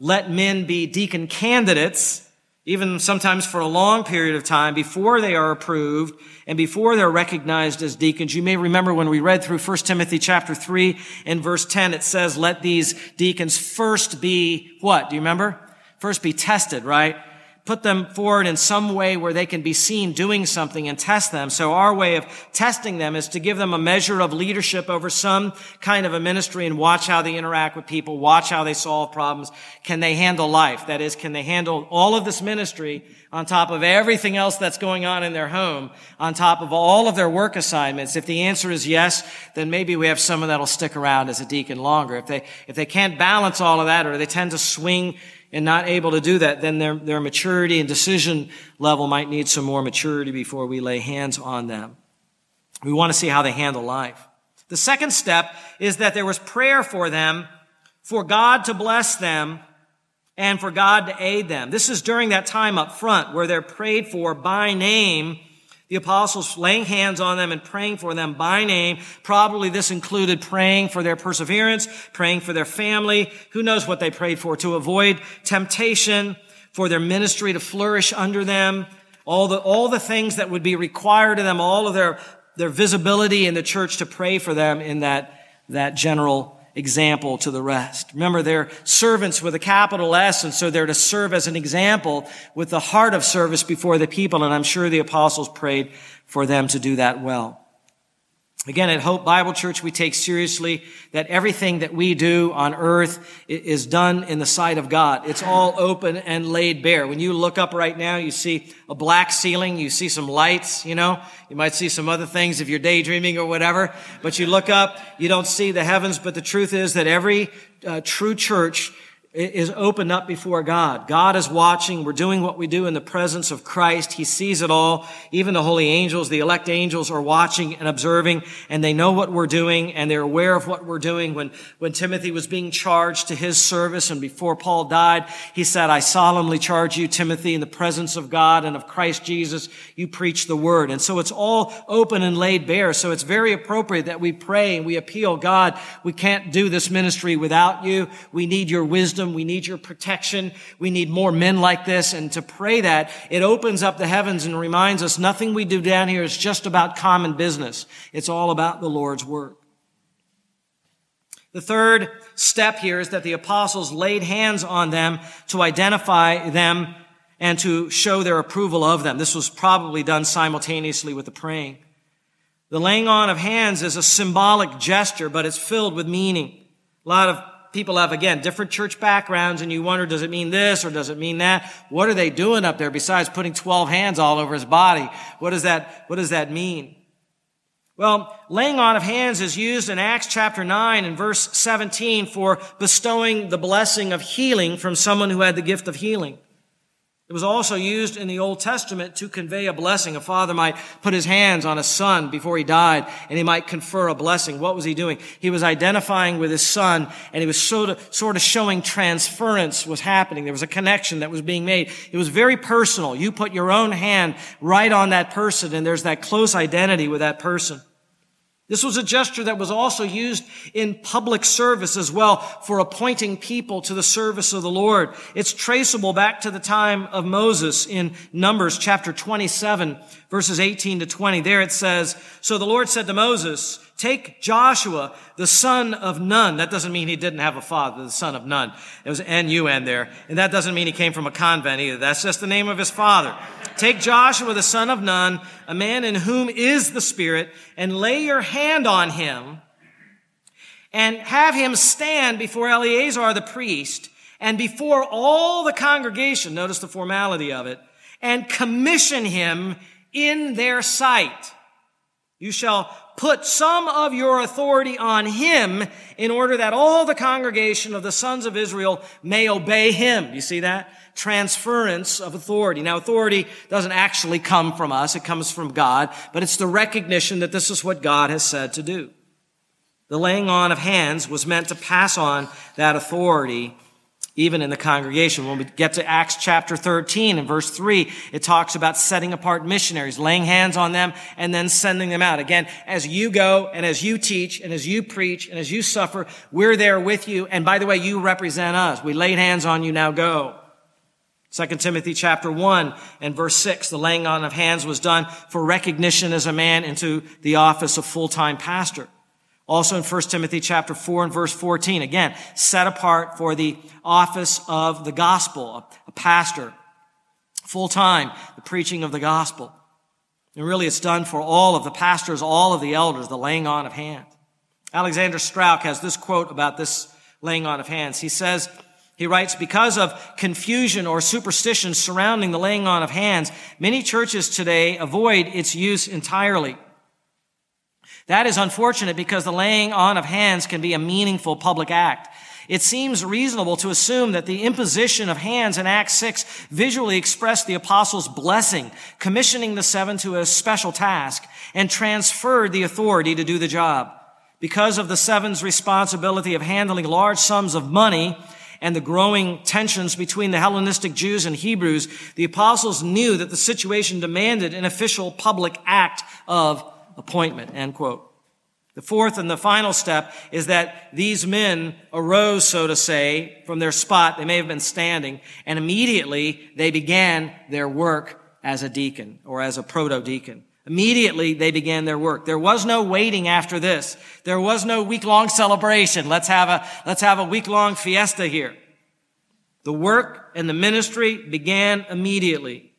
let men be deacon candidates, even sometimes for a long period of time before they are approved and before they're recognized as deacons. You may remember when we read through 1 Timothy chapter 3 and verse 10, it says, let these deacons first be what? Do you remember? First be tested, right? Put them forward in some way where they can be seen doing something and test them. So our way of testing them is to give them a measure of leadership over some kind of a ministry and watch how they interact with people, watch how they solve problems. Can they handle life? That is, can they handle all of this ministry on top of everything else that's going on in their home, on top of all of their work assignments? If the answer is yes, then maybe we have someone that'll stick around as a deacon longer. If they, if they can't balance all of that or they tend to swing and not able to do that, then their, their maturity and decision level might need some more maturity before we lay hands on them. We want to see how they handle life. The second step is that there was prayer for them, for God to bless them, and for God to aid them. This is during that time up front where they're prayed for by name. The apostles laying hands on them and praying for them by name. Probably this included praying for their perseverance, praying for their family. Who knows what they prayed for? To avoid temptation, for their ministry to flourish under them, all the, all the things that would be required of them, all of their, their visibility in the church to pray for them in that, that general example to the rest. Remember, they're servants with a capital S, and so they're to serve as an example with the heart of service before the people, and I'm sure the apostles prayed for them to do that well. Again, at Hope Bible Church, we take seriously that everything that we do on earth is done in the sight of God. It's all open and laid bare. When you look up right now, you see a black ceiling, you see some lights, you know, you might see some other things if you're daydreaming or whatever, but you look up, you don't see the heavens, but the truth is that every uh, true church is opened up before God. God is watching. We're doing what we do in the presence of Christ. He sees it all. Even the holy angels, the elect angels are watching and observing and they know what we're doing and they're aware of what we're doing. When, when Timothy was being charged to his service and before Paul died, he said, I solemnly charge you, Timothy, in the presence of God and of Christ Jesus, you preach the word. And so it's all open and laid bare. So it's very appropriate that we pray and we appeal, God, we can't do this ministry without you. We need your wisdom wisdom. We need your protection. We need more men like this. And to pray that, it opens up the heavens and reminds us nothing we do down here is just about common business. It's all about the Lord's work. The third step here is that the apostles laid hands on them to identify them and to show their approval of them. This was probably done simultaneously with the praying. The laying on of hands is a symbolic gesture, but it's filled with meaning. A lot of people have, again, different church backgrounds and you wonder, does it mean this or does it mean that? What are they doing up there besides putting 12 hands all over his body? What does that, what does that mean? Well, laying on of hands is used in Acts chapter 9 and verse 17 for bestowing the blessing of healing from someone who had the gift of healing. It was also used in the Old Testament to convey a blessing. A father might put his hands on a son before he died and he might confer a blessing. What was he doing? He was identifying with his son and he was sort of, sort of showing transference was happening. There was a connection that was being made. It was very personal. You put your own hand right on that person and there's that close identity with that person. This was a gesture that was also used in public service as well for appointing people to the service of the Lord. It's traceable back to the time of Moses in Numbers chapter 27 verses 18 to 20. There it says, So the Lord said to Moses, Take Joshua, the son of Nun. That doesn't mean he didn't have a father, the son of Nun. It was N-U-N there. And that doesn't mean he came from a convent either. That's just the name of his father. Take Joshua, the son of Nun, a man in whom is the Spirit, and lay your hand on him and have him stand before Eleazar the priest and before all the congregation. Notice the formality of it and commission him in their sight. You shall put some of your authority on him in order that all the congregation of the sons of Israel may obey him. You see that? Transference of authority. Now, authority doesn't actually come from us. It comes from God, but it's the recognition that this is what God has said to do. The laying on of hands was meant to pass on that authority even in the congregation. When we get to Acts chapter 13 and verse 3, it talks about setting apart missionaries, laying hands on them, and then sending them out. Again, as you go and as you teach and as you preach and as you suffer, we're there with you. And by the way, you represent us. We laid hands on you, now go. 2 Timothy chapter 1 and verse 6, the laying on of hands was done for recognition as a man into the office of full-time pastor. Also in 1 Timothy chapter 4 and verse 14, again, set apart for the office of the gospel, a pastor, full time, the preaching of the gospel. And really it's done for all of the pastors, all of the elders, the laying on of hands. Alexander Strauch has this quote about this laying on of hands. He says, he writes, because of confusion or superstition surrounding the laying on of hands, many churches today avoid its use entirely. That is unfortunate because the laying on of hands can be a meaningful public act. It seems reasonable to assume that the imposition of hands in Acts 6 visually expressed the apostles' blessing, commissioning the seven to a special task, and transferred the authority to do the job. because of the seven's responsibility of handling large sums of money and the growing tensions between the Hellenistic Jews and Hebrews, the apostles knew that the situation demanded an official public act of appointment, end quote. The fourth and the final step is that these men arose, so to say, from their spot. They may have been standing and immediately they began their work as a deacon or as a proto-deacon. Immediately they began their work. There was no waiting after this. There was no week-long celebration. Let's have a, let's have a week-long fiesta here. The work and the ministry began immediately.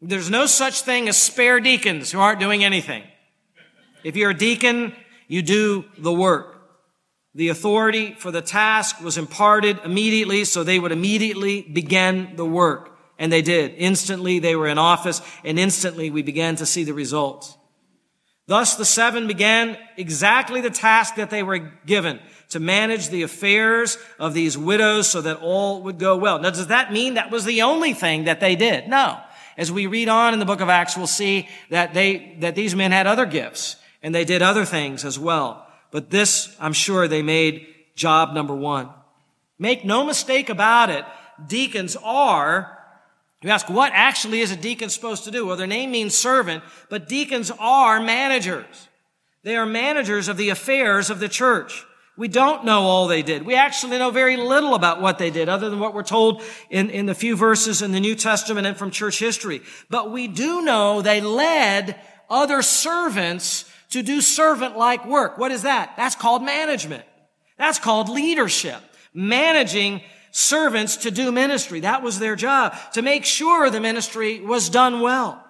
There's no such thing as spare deacons who aren't doing anything. If you're a deacon, you do the work. The authority for the task was imparted immediately, so they would immediately begin the work. And they did. Instantly they were in office, and instantly we began to see the results. Thus the seven began exactly the task that they were given to manage the affairs of these widows so that all would go well. Now, does that mean that was the only thing that they did? No. As we read on in the book of Acts, we'll see that they, that these men had other gifts and they did other things as well. But this, I'm sure they made job number one. Make no mistake about it. Deacons are you ask, what actually is a deacon supposed to do? Well, their name means servant, but deacons are managers. They are managers of the affairs of the church. We don't know all they did. We actually know very little about what they did, other than what we're told in, in the few verses in the New Testament and from church history. But we do know they led other servants to do servant-like work. What is that? That's called management. That's called leadership. Managing servants to do ministry. That was their job, to make sure the ministry was done well.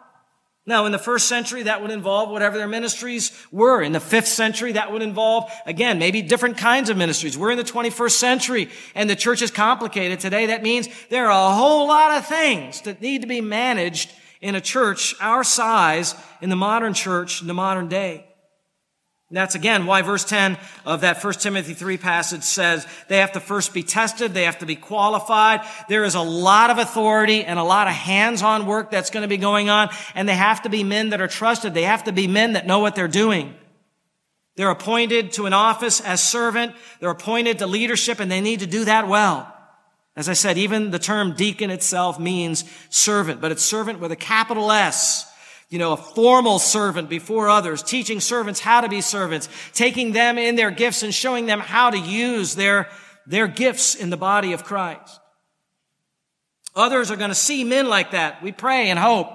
Now, in the first century, that would involve whatever their ministries were. In the fifth century, that would involve, again, maybe different kinds of ministries. We're in the 21st century and the church is complicated today. That means there are a whole lot of things that need to be managed in a church our size in the modern church in the modern day. That's again why verse 10 of that 1 Timothy 3 passage says they have to first be tested. They have to be qualified. There is a lot of authority and a lot of hands-on work that's going to be going on. And they have to be men that are trusted. They have to be men that know what they're doing. They're appointed to an office as servant. They're appointed to leadership and they need to do that well. As I said, even the term deacon itself means servant, but it's servant with a capital S you know, a formal servant before others, teaching servants how to be servants, taking them in their gifts and showing them how to use their, their gifts in the body of Christ. Others are going to see men like that. We pray and hope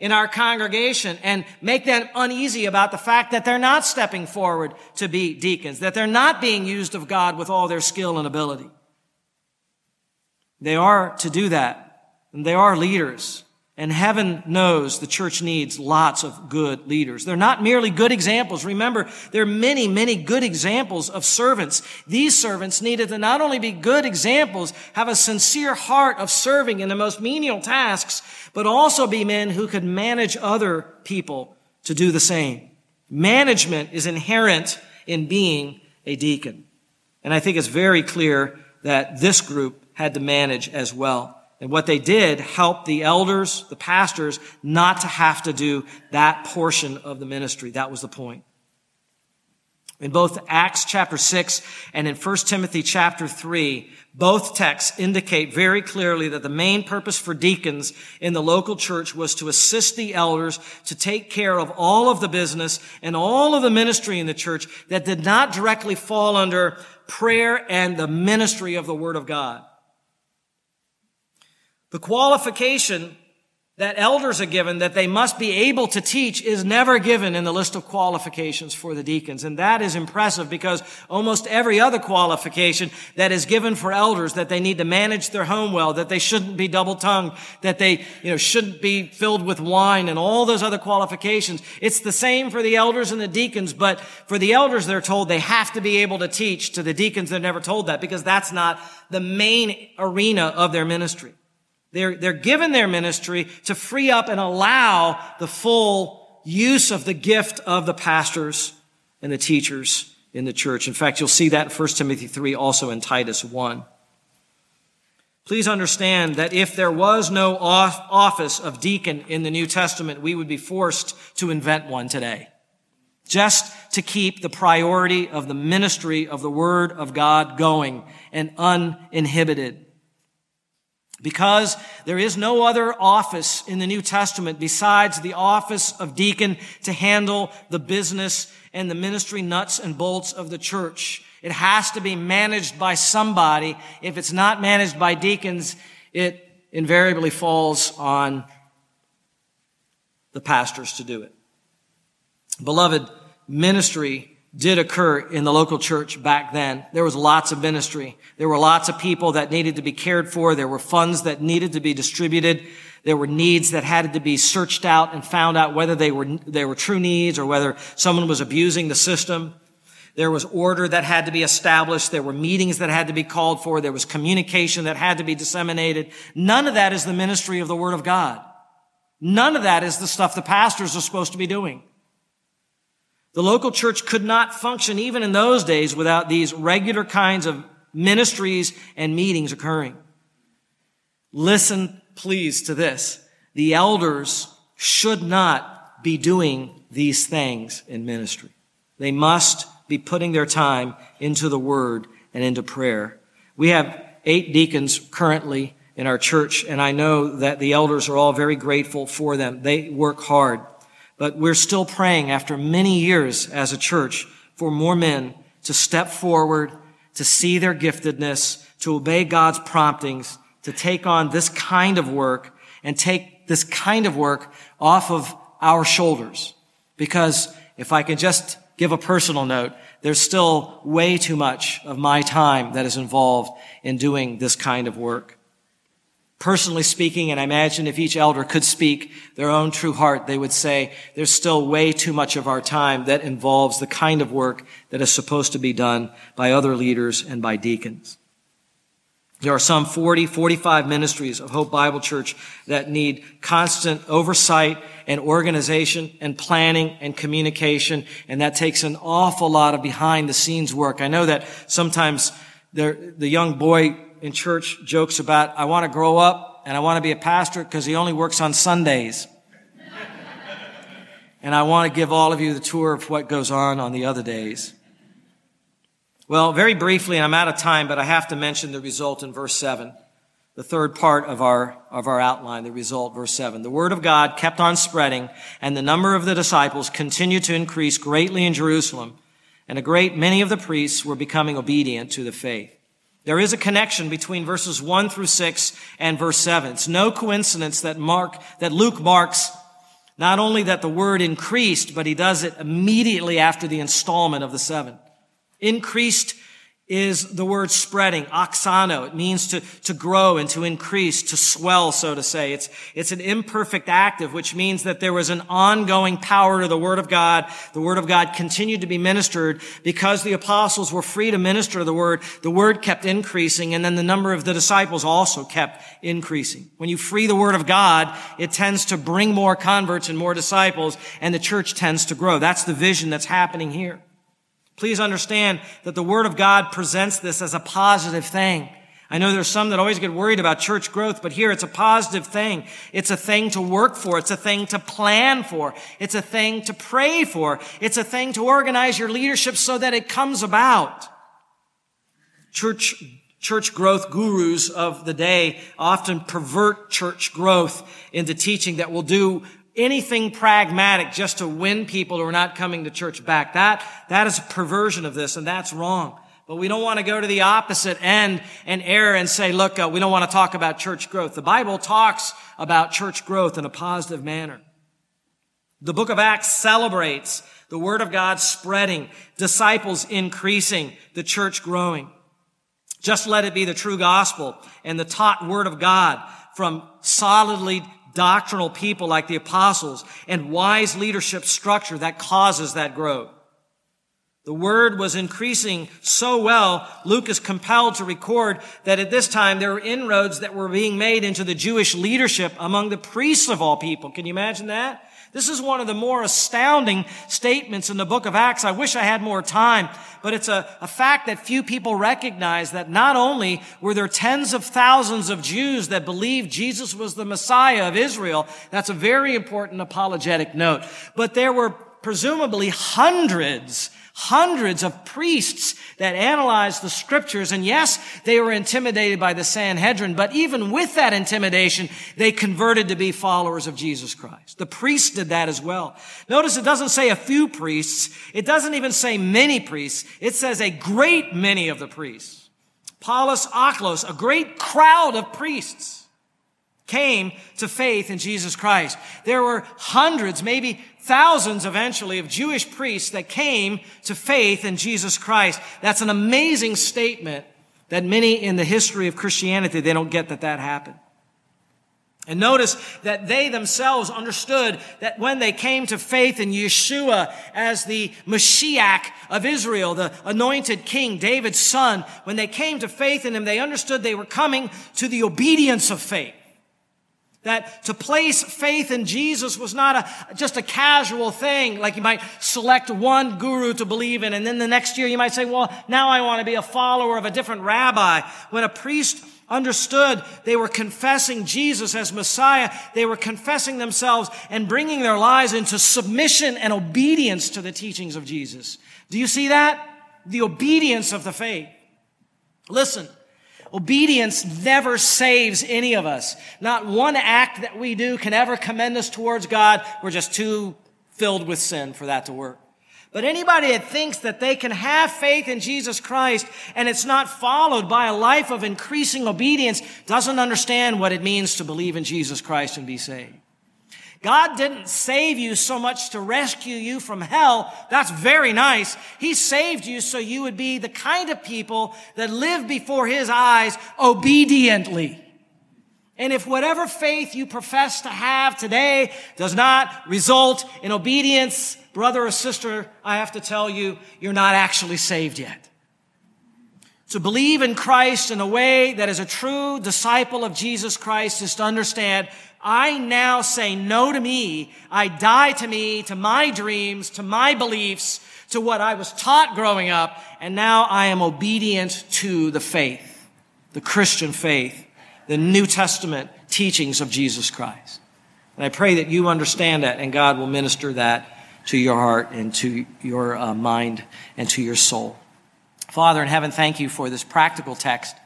in our congregation and make them uneasy about the fact that they're not stepping forward to be deacons, that they're not being used of God with all their skill and ability. They are to do that, and they are leaders. And heaven knows the church needs lots of good leaders. They're not merely good examples. Remember, there are many, many good examples of servants. These servants needed to not only be good examples, have a sincere heart of serving in the most menial tasks, but also be men who could manage other people to do the same. Management is inherent in being a deacon. And I think it's very clear that this group had to manage as well. And what they did helped the elders, the pastors, not to have to do that portion of the ministry. That was the point. In both Acts chapter 6 and in 1 Timothy chapter 3, both texts indicate very clearly that the main purpose for deacons in the local church was to assist the elders to take care of all of the business and all of the ministry in the church that did not directly fall under prayer and the ministry of the Word of God. The qualification that elders are given that they must be able to teach is never given in the list of qualifications for the deacons. And that is impressive because almost every other qualification that is given for elders that they need to manage their home well, that they shouldn't be double tongued, that they, you know, shouldn't be filled with wine and all those other qualifications. It's the same for the elders and the deacons, but for the elders, they're told they have to be able to teach. To the deacons, they're never told that because that's not the main arena of their ministry. They're, they're given their ministry to free up and allow the full use of the gift of the pastors and the teachers in the church. In fact, you'll see that in 1 Timothy 3, also in Titus 1. Please understand that if there was no office of deacon in the New Testament, we would be forced to invent one today. just to keep the priority of the ministry of the Word of God going and uninhibited. Because there is no other office in the New Testament besides the office of deacon to handle the business and the ministry nuts and bolts of the church. It has to be managed by somebody. If it's not managed by deacons, it invariably falls on the pastors to do it. Beloved, ministry did occur in the local church back then. There was lots of ministry. There were lots of people that needed to be cared for. There were funds that needed to be distributed. There were needs that had to be searched out and found out whether they were, they were true needs or whether someone was abusing the system. There was order that had to be established. There were meetings that had to be called for. There was communication that had to be disseminated. None of that is the ministry of the Word of God. None of that is the stuff the pastors are supposed to be doing. The local church could not function even in those days without these regular kinds of ministries and meetings occurring. Listen, please, to this. The elders should not be doing these things in ministry. They must be putting their time into the word and into prayer. We have eight deacons currently in our church, and I know that the elders are all very grateful for them. They work hard. But we're still praying after many years as a church for more men to step forward, to see their giftedness, to obey God's promptings, to take on this kind of work and take this kind of work off of our shoulders. Because if I can just give a personal note, there's still way too much of my time that is involved in doing this kind of work. Personally speaking, and I imagine if each elder could speak their own true heart, they would say, there's still way too much of our time that involves the kind of work that is supposed to be done by other leaders and by deacons. There are some 40, 45 ministries of Hope Bible Church that need constant oversight and organization and planning and communication, and that takes an awful lot of behind the scenes work. I know that sometimes the young boy in church jokes about, I want to grow up and I want to be a pastor because he only works on Sundays. and I want to give all of you the tour of what goes on on the other days. Well, very briefly, and I'm out of time, but I have to mention the result in verse 7. The third part of our, of our outline, the result, verse 7. The word of God kept on spreading, and the number of the disciples continued to increase greatly in Jerusalem, and a great many of the priests were becoming obedient to the faith. There is a connection between verses 1 through 6 and verse 7. It's no coincidence that Mark, that Luke marks not only that the word increased, but he does it immediately after the installment of the seven. Increased is the word spreading, auxano. It means to, to grow and to increase, to swell, so to say. It's, it's an imperfect active, which means that there was an ongoing power to the Word of God. The Word of God continued to be ministered because the apostles were free to minister the Word. The Word kept increasing and then the number of the disciples also kept increasing. When you free the Word of God, it tends to bring more converts and more disciples and the church tends to grow. That's the vision that's happening here. Please understand that the Word of God presents this as a positive thing. I know there's some that always get worried about church growth, but here it's a positive thing. It's a thing to work for. It's a thing to plan for. It's a thing to pray for. It's a thing to organize your leadership so that it comes about. Church, church growth gurus of the day often pervert church growth into teaching that will do anything pragmatic just to win people who are not coming to church back. That, that is a perversion of this and that's wrong. But we don't want to go to the opposite end and err and say, look, uh, we don't want to talk about church growth. The Bible talks about church growth in a positive manner. The book of Acts celebrates the word of God spreading, disciples increasing, the church growing. Just let it be the true gospel and the taught word of God from solidly doctrinal people like the apostles and wise leadership structure that causes that growth. The word was increasing so well, Luke is compelled to record that at this time there were inroads that were being made into the Jewish leadership among the priests of all people. Can you imagine that? This is one of the more astounding statements in the book of Acts. I wish I had more time, but it's a, a, fact that few people recognize that not only were there tens of thousands of Jews that believed Jesus was the Messiah of Israel, that's a very important apologetic note, but there were presumably hundreds hundreds of priests that analyzed the scriptures. And yes, they were intimidated by the Sanhedrin, but even with that intimidation, they converted to be followers of Jesus Christ. The priests did that as well. Notice it doesn't say a few priests. It doesn't even say many priests. It says a great many of the priests. Polus Ochlos, a great crowd of priests came to faith in Jesus Christ. There were hundreds, maybe thousands eventually of Jewish priests that came to faith in Jesus Christ. That's an amazing statement that many in the history of Christianity, they don't get that that happened. And notice that they themselves understood that when they came to faith in Yeshua as the Mashiach of Israel, the anointed king, David's son, when they came to faith in him, they understood they were coming to the obedience of faith. That to place faith in Jesus was not a, just a casual thing, like you might select one guru to believe in, and then the next year you might say, well, now I want to be a follower of a different rabbi. When a priest understood they were confessing Jesus as Messiah, they were confessing themselves and bringing their lives into submission and obedience to the teachings of Jesus. Do you see that? The obedience of the faith. Listen, Obedience never saves any of us. Not one act that we do can ever commend us towards God. We're just too filled with sin for that to work. But anybody that thinks that they can have faith in Jesus Christ and it's not followed by a life of increasing obedience doesn't understand what it means to believe in Jesus Christ and be saved. God didn't save you so much to rescue you from hell. That's very nice. He saved you so you would be the kind of people that live before His eyes obediently. And if whatever faith you profess to have today does not result in obedience, brother or sister, I have to tell you, you're not actually saved yet. To believe in Christ in a way that is a true disciple of Jesus Christ is to understand I now say no to me. I die to me, to my dreams, to my beliefs, to what I was taught growing up. And now I am obedient to the faith, the Christian faith, the New Testament teachings of Jesus Christ. And I pray that you understand that and God will minister that to your heart and to your uh, mind and to your soul. Father in heaven, thank you for this practical text.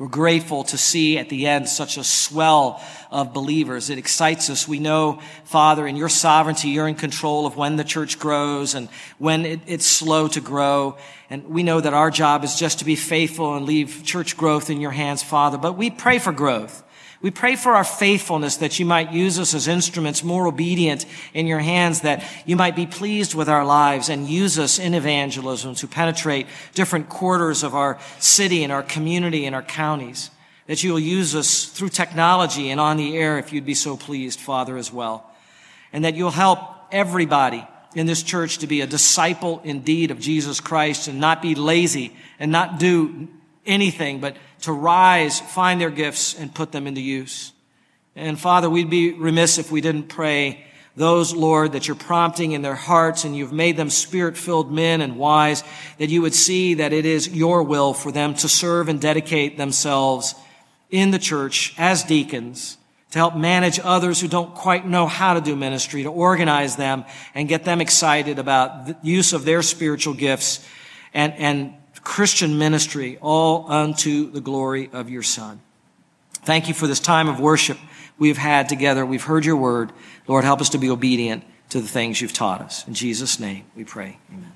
We're grateful to see at the end such a swell of believers. It excites us. We know, Father, in your sovereignty, you're in control of when the church grows and when it, it's slow to grow. And we know that our job is just to be faithful and leave church growth in your hands, Father. But we pray for growth. We pray for our faithfulness that you might use us as instruments more obedient in your hands, that you might be pleased with our lives and use us in evangelism to penetrate different quarters of our city and our community and our counties. That you will use us through technology and on the air if you'd be so pleased, Father, as well. And that you'll help everybody in this church to be a disciple indeed of Jesus Christ and not be lazy and not do anything, but to rise, find their gifts, and put them into use. And Father, we'd be remiss if we didn't pray those, Lord, that you're prompting in their hearts and you've made them spirit filled men and wise, that you would see that it is your will for them to serve and dedicate themselves in the church as deacons to help manage others who don't quite know how to do ministry, to organize them and get them excited about the use of their spiritual gifts and, and Christian ministry, all unto the glory of your Son. Thank you for this time of worship we've had together. We've heard your word. Lord, help us to be obedient to the things you've taught us. In Jesus' name we pray. Amen.